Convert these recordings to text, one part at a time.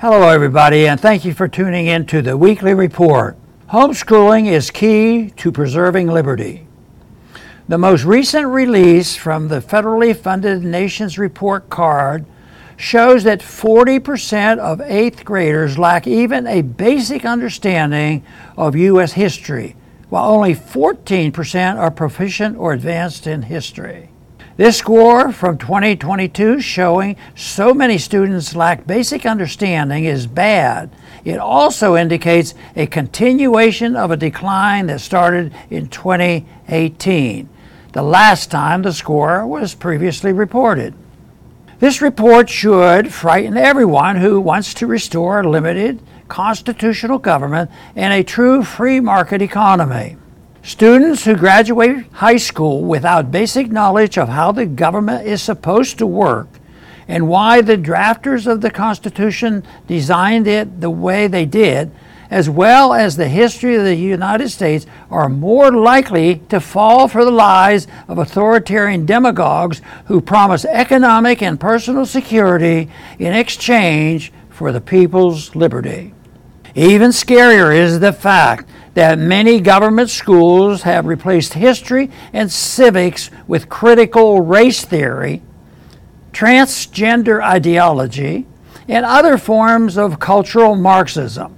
Hello, everybody, and thank you for tuning in to the weekly report. Homeschooling is key to preserving liberty. The most recent release from the federally funded Nations Report card shows that 40% of eighth graders lack even a basic understanding of U.S. history, while only 14% are proficient or advanced in history. This score from 2022 showing so many students lack basic understanding is bad. It also indicates a continuation of a decline that started in 2018, the last time the score was previously reported. This report should frighten everyone who wants to restore limited constitutional government and a true free market economy. Students who graduate high school without basic knowledge of how the government is supposed to work and why the drafters of the Constitution designed it the way they did, as well as the history of the United States, are more likely to fall for the lies of authoritarian demagogues who promise economic and personal security in exchange for the people's liberty. Even scarier is the fact that many government schools have replaced history and civics with critical race theory, transgender ideology, and other forms of cultural Marxism.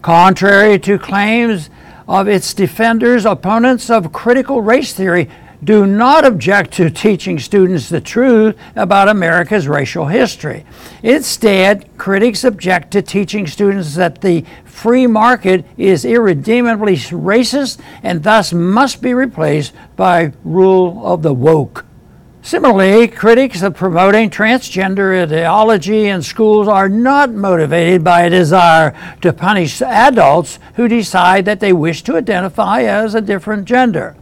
Contrary to claims of its defenders, opponents of critical race theory do not object to teaching students the truth about America's racial history. Instead, critics object to teaching students that the free market is irredeemably racist and thus must be replaced by rule of the woke. Similarly, critics of promoting transgender ideology in schools are not motivated by a desire to punish adults who decide that they wish to identify as a different gender.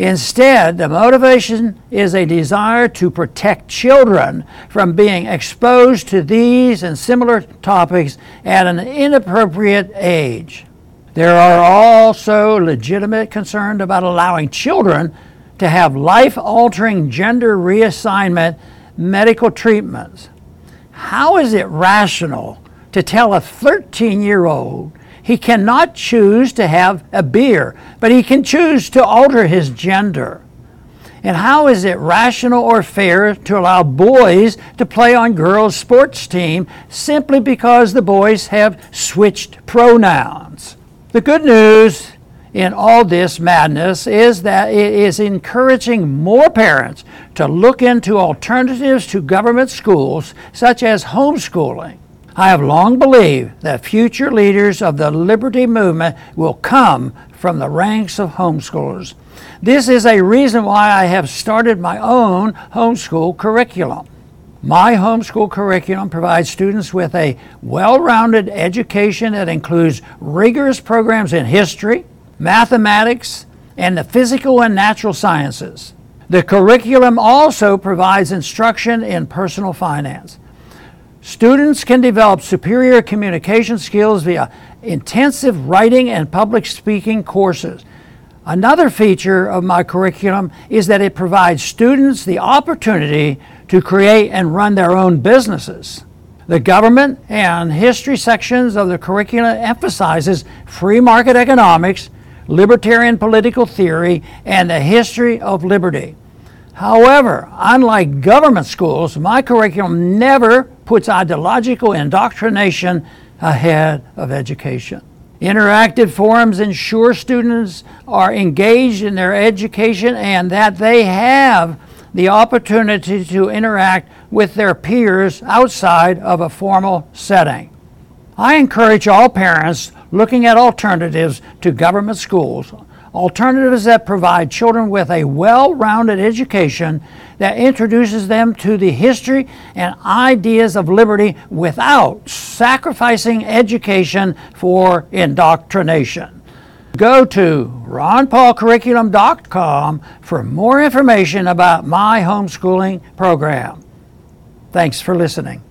Instead, the motivation is a desire to protect children from being exposed to these and similar topics at an inappropriate age. There are also legitimate concerns about allowing children to have life altering gender reassignment medical treatments. How is it rational to tell a 13 year old he cannot choose to have a beer, but he can choose to alter his gender. And how is it rational or fair to allow boys to play on girls' sports team simply because the boys have switched pronouns? The good news in all this madness is that it is encouraging more parents to look into alternatives to government schools, such as homeschooling. I have long believed that future leaders of the liberty movement will come from the ranks of homeschoolers. This is a reason why I have started my own homeschool curriculum. My homeschool curriculum provides students with a well rounded education that includes rigorous programs in history, mathematics, and the physical and natural sciences. The curriculum also provides instruction in personal finance. Students can develop superior communication skills via intensive writing and public speaking courses. Another feature of my curriculum is that it provides students the opportunity to create and run their own businesses. The government and history sections of the curriculum emphasizes free market economics, libertarian political theory, and the history of liberty. However, unlike government schools, my curriculum never puts ideological indoctrination ahead of education. Interactive forums ensure students are engaged in their education and that they have the opportunity to interact with their peers outside of a formal setting. I encourage all parents looking at alternatives to government schools alternatives that provide children with a well rounded education that introduces them to the history and ideas of liberty without sacrificing education for indoctrination. Go to ronpaulcurriculum.com for more information about my homeschooling program. Thanks for listening.